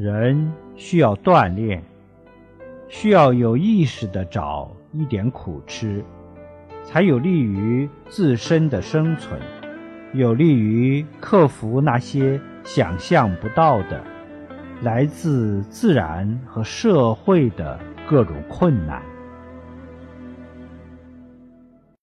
人需要锻炼需要有意识的找一点苦吃才有利于自身的生存有利于克服那些想象不到的来自自然和社会的各种困难。